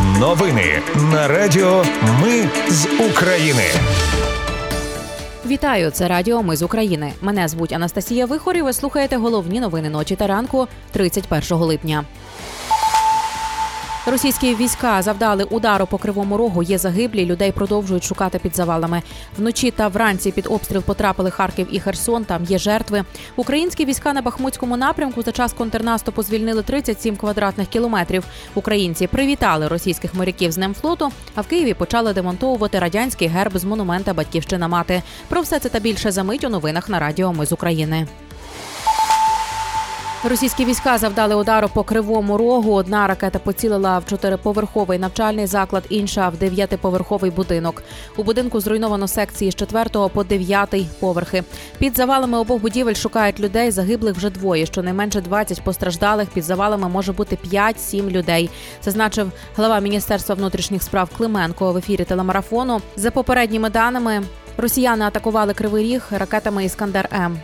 Новини на Радіо Ми з України. Вітаю, це Радіо Ми з України. Мене звуть Анастасія Вихор і Ви слухаєте головні новини ночі та ранку 31 липня. Російські війська завдали удару по кривому рогу. Є загиблі. Людей продовжують шукати під завалами. Вночі та вранці під обстріл потрапили Харків і Херсон. Там є жертви. Українські війська на Бахмутському напрямку за час контрнаступу звільнили 37 квадратних кілометрів. Українці привітали російських моряків з Днем флоту. А в Києві почали демонтовувати радянський герб з монумента Батьківщина мати. Про все це та більше за мить у новинах на Радіо Ми з України. Російські війська завдали удару по кривому рогу. Одна ракета поцілила в чотириповерховий навчальний заклад, інша в дев'ятиповерховий будинок. У будинку зруйновано секції з четвертого по дев'ятий поверхи. Під завалами обох будівель шукають людей. Загиблих вже двоє. Щонайменше 20 постраждалих. Під завалами може бути 5-7 людей. Зазначив глава міністерства внутрішніх справ Клименко в ефірі телемарафону. За попередніми даними, росіяни атакували кривий ріг ракетами Іскандер М.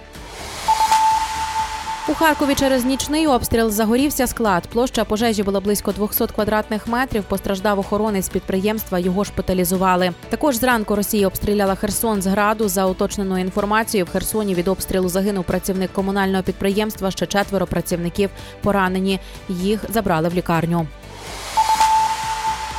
У Харкові через нічний обстріл загорівся склад. Площа пожежі була близько 200 квадратних метрів. Постраждав охоронець підприємства. Його шпиталізували. Також зранку Росія обстріляла Херсон з граду. За уточненою інформацією, в Херсоні від обстрілу загинув працівник комунального підприємства. Ще четверо працівників поранені. Їх забрали в лікарню.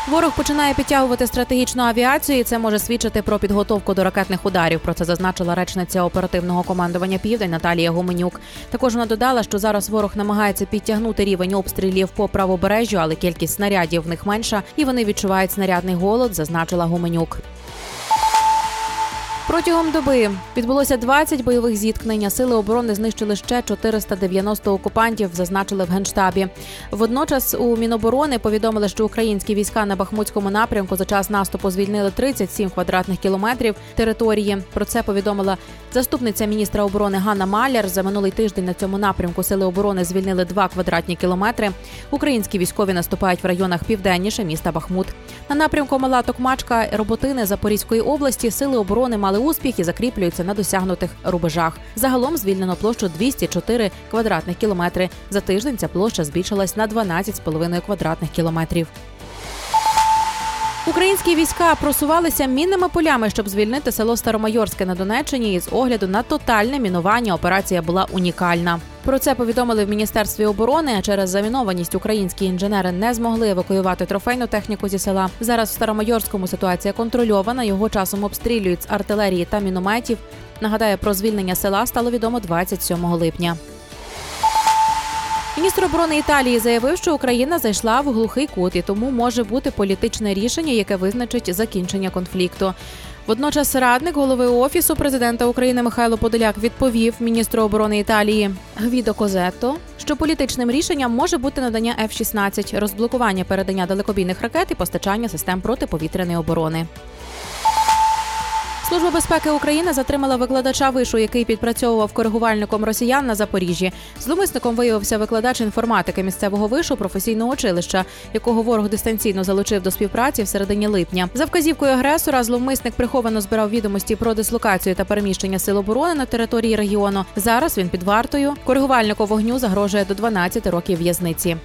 Ворог починає підтягувати стратегічну авіацію. і Це може свідчити про підготовку до ракетних ударів. Про це зазначила речниця оперативного командування Південь Наталія Гуменюк. Також вона додала, що зараз ворог намагається підтягнути рівень обстрілів по правобережжю, але кількість снарядів в них менша, і вони відчувають снарядний голод. Зазначила Гуменюк. Протягом доби відбулося 20 бойових зіткнень. Сили оборони знищили ще 490 окупантів. Зазначили в генштабі. Водночас у Міноборони повідомили, що українські війська на Бахмутському напрямку за час наступу звільнили 37 квадратних кілометрів території. Про це повідомила заступниця міністра оборони Ганна Маляр. За минулий тиждень на цьому напрямку сили оборони звільнили 2 квадратні кілометри. Українські військові наступають в районах південніше міста Бахмут. На напрямку Мала Токмачка Роботини Запорізької області сили оборони мали успіх і закріплюються на досягнутих рубежах. Загалом звільнено площу 204 квадратних кілометри. За тиждень ця площа збільшилась на 12,5 квадратних кілометрів. Українські війська просувалися мінними полями, щоб звільнити село Старомайорське на Донеччині. І з огляду на тотальне мінування операція була унікальна. Про це повідомили в міністерстві оборони. а Через замінованість українські інженери не змогли евакуювати трофейну техніку зі села. Зараз в Старомайорському ситуація контрольована. Його часом обстрілюють з артилерії та мінометів. Нагадаю, про звільнення села стало відомо 27 липня. Міністр оборони Італії заявив, що Україна зайшла в глухий кут і тому може бути політичне рішення, яке визначить закінчення конфлікту. Водночас радник голови офісу президента України Михайло Подоляк відповів міністру оборони Італії Гвідо Козетто, що політичним рішенням може бути надання F-16, розблокування передання далекобійних ракет і постачання систем протиповітряної оборони. Служба безпеки України затримала викладача вишу, який підпрацьовував коригувальником росіян на Запоріжжі. Зловмисником виявився викладач інформатики місцевого вишу професійного училища, якого ворог дистанційно залучив до співпраці в середині липня. За вказівкою агресора зловмисник приховано збирав відомості про дислокацію та переміщення сил оборони на території регіону. Зараз він під вартою. Коригувальнику вогню загрожує до 12 років в'язниці.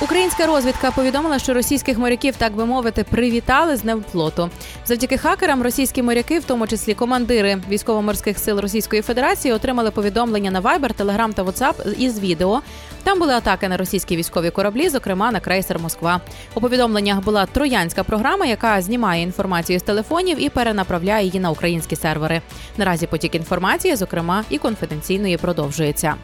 Українська розвідка повідомила, що російських моряків, так би мовити, привітали з Днем флоту. Завдяки хакерам російські моряки, в тому числі командири військово-морських сил Російської Федерації, отримали повідомлення на Viber, Telegram та WhatsApp із відео. Там були атаки на російські військові кораблі, зокрема на крейсер Москва. У повідомленнях була троянська програма, яка знімає інформацію з телефонів і перенаправляє її на українські сервери. Наразі потік інформації, зокрема і конфіденційної, продовжується.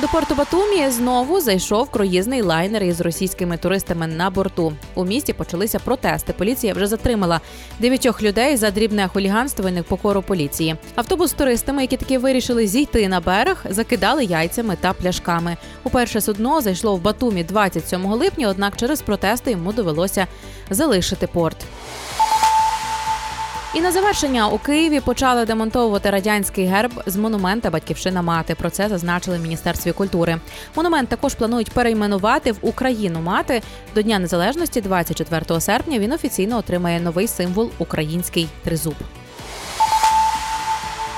До порту Батумі знову зайшов круїзний лайнер із російськими туристами на борту. У місті почалися протести. Поліція вже затримала дев'ятьох людей за дрібне хуліганство і непокору поліції. Автобус з туристами, які таки вирішили зійти на берег, закидали яйцями та пляшками. Уперше судно зайшло в Батумі 27 липня. Однак через протести йому довелося залишити порт. І на завершення у Києві почали демонтовувати радянський герб з монумента Батьківщина мати. Про це зазначили в міністерстві культури. Монумент також планують перейменувати в Україну мати до Дня Незалежності, 24 серпня. Він офіційно отримає новий символ український тризуб.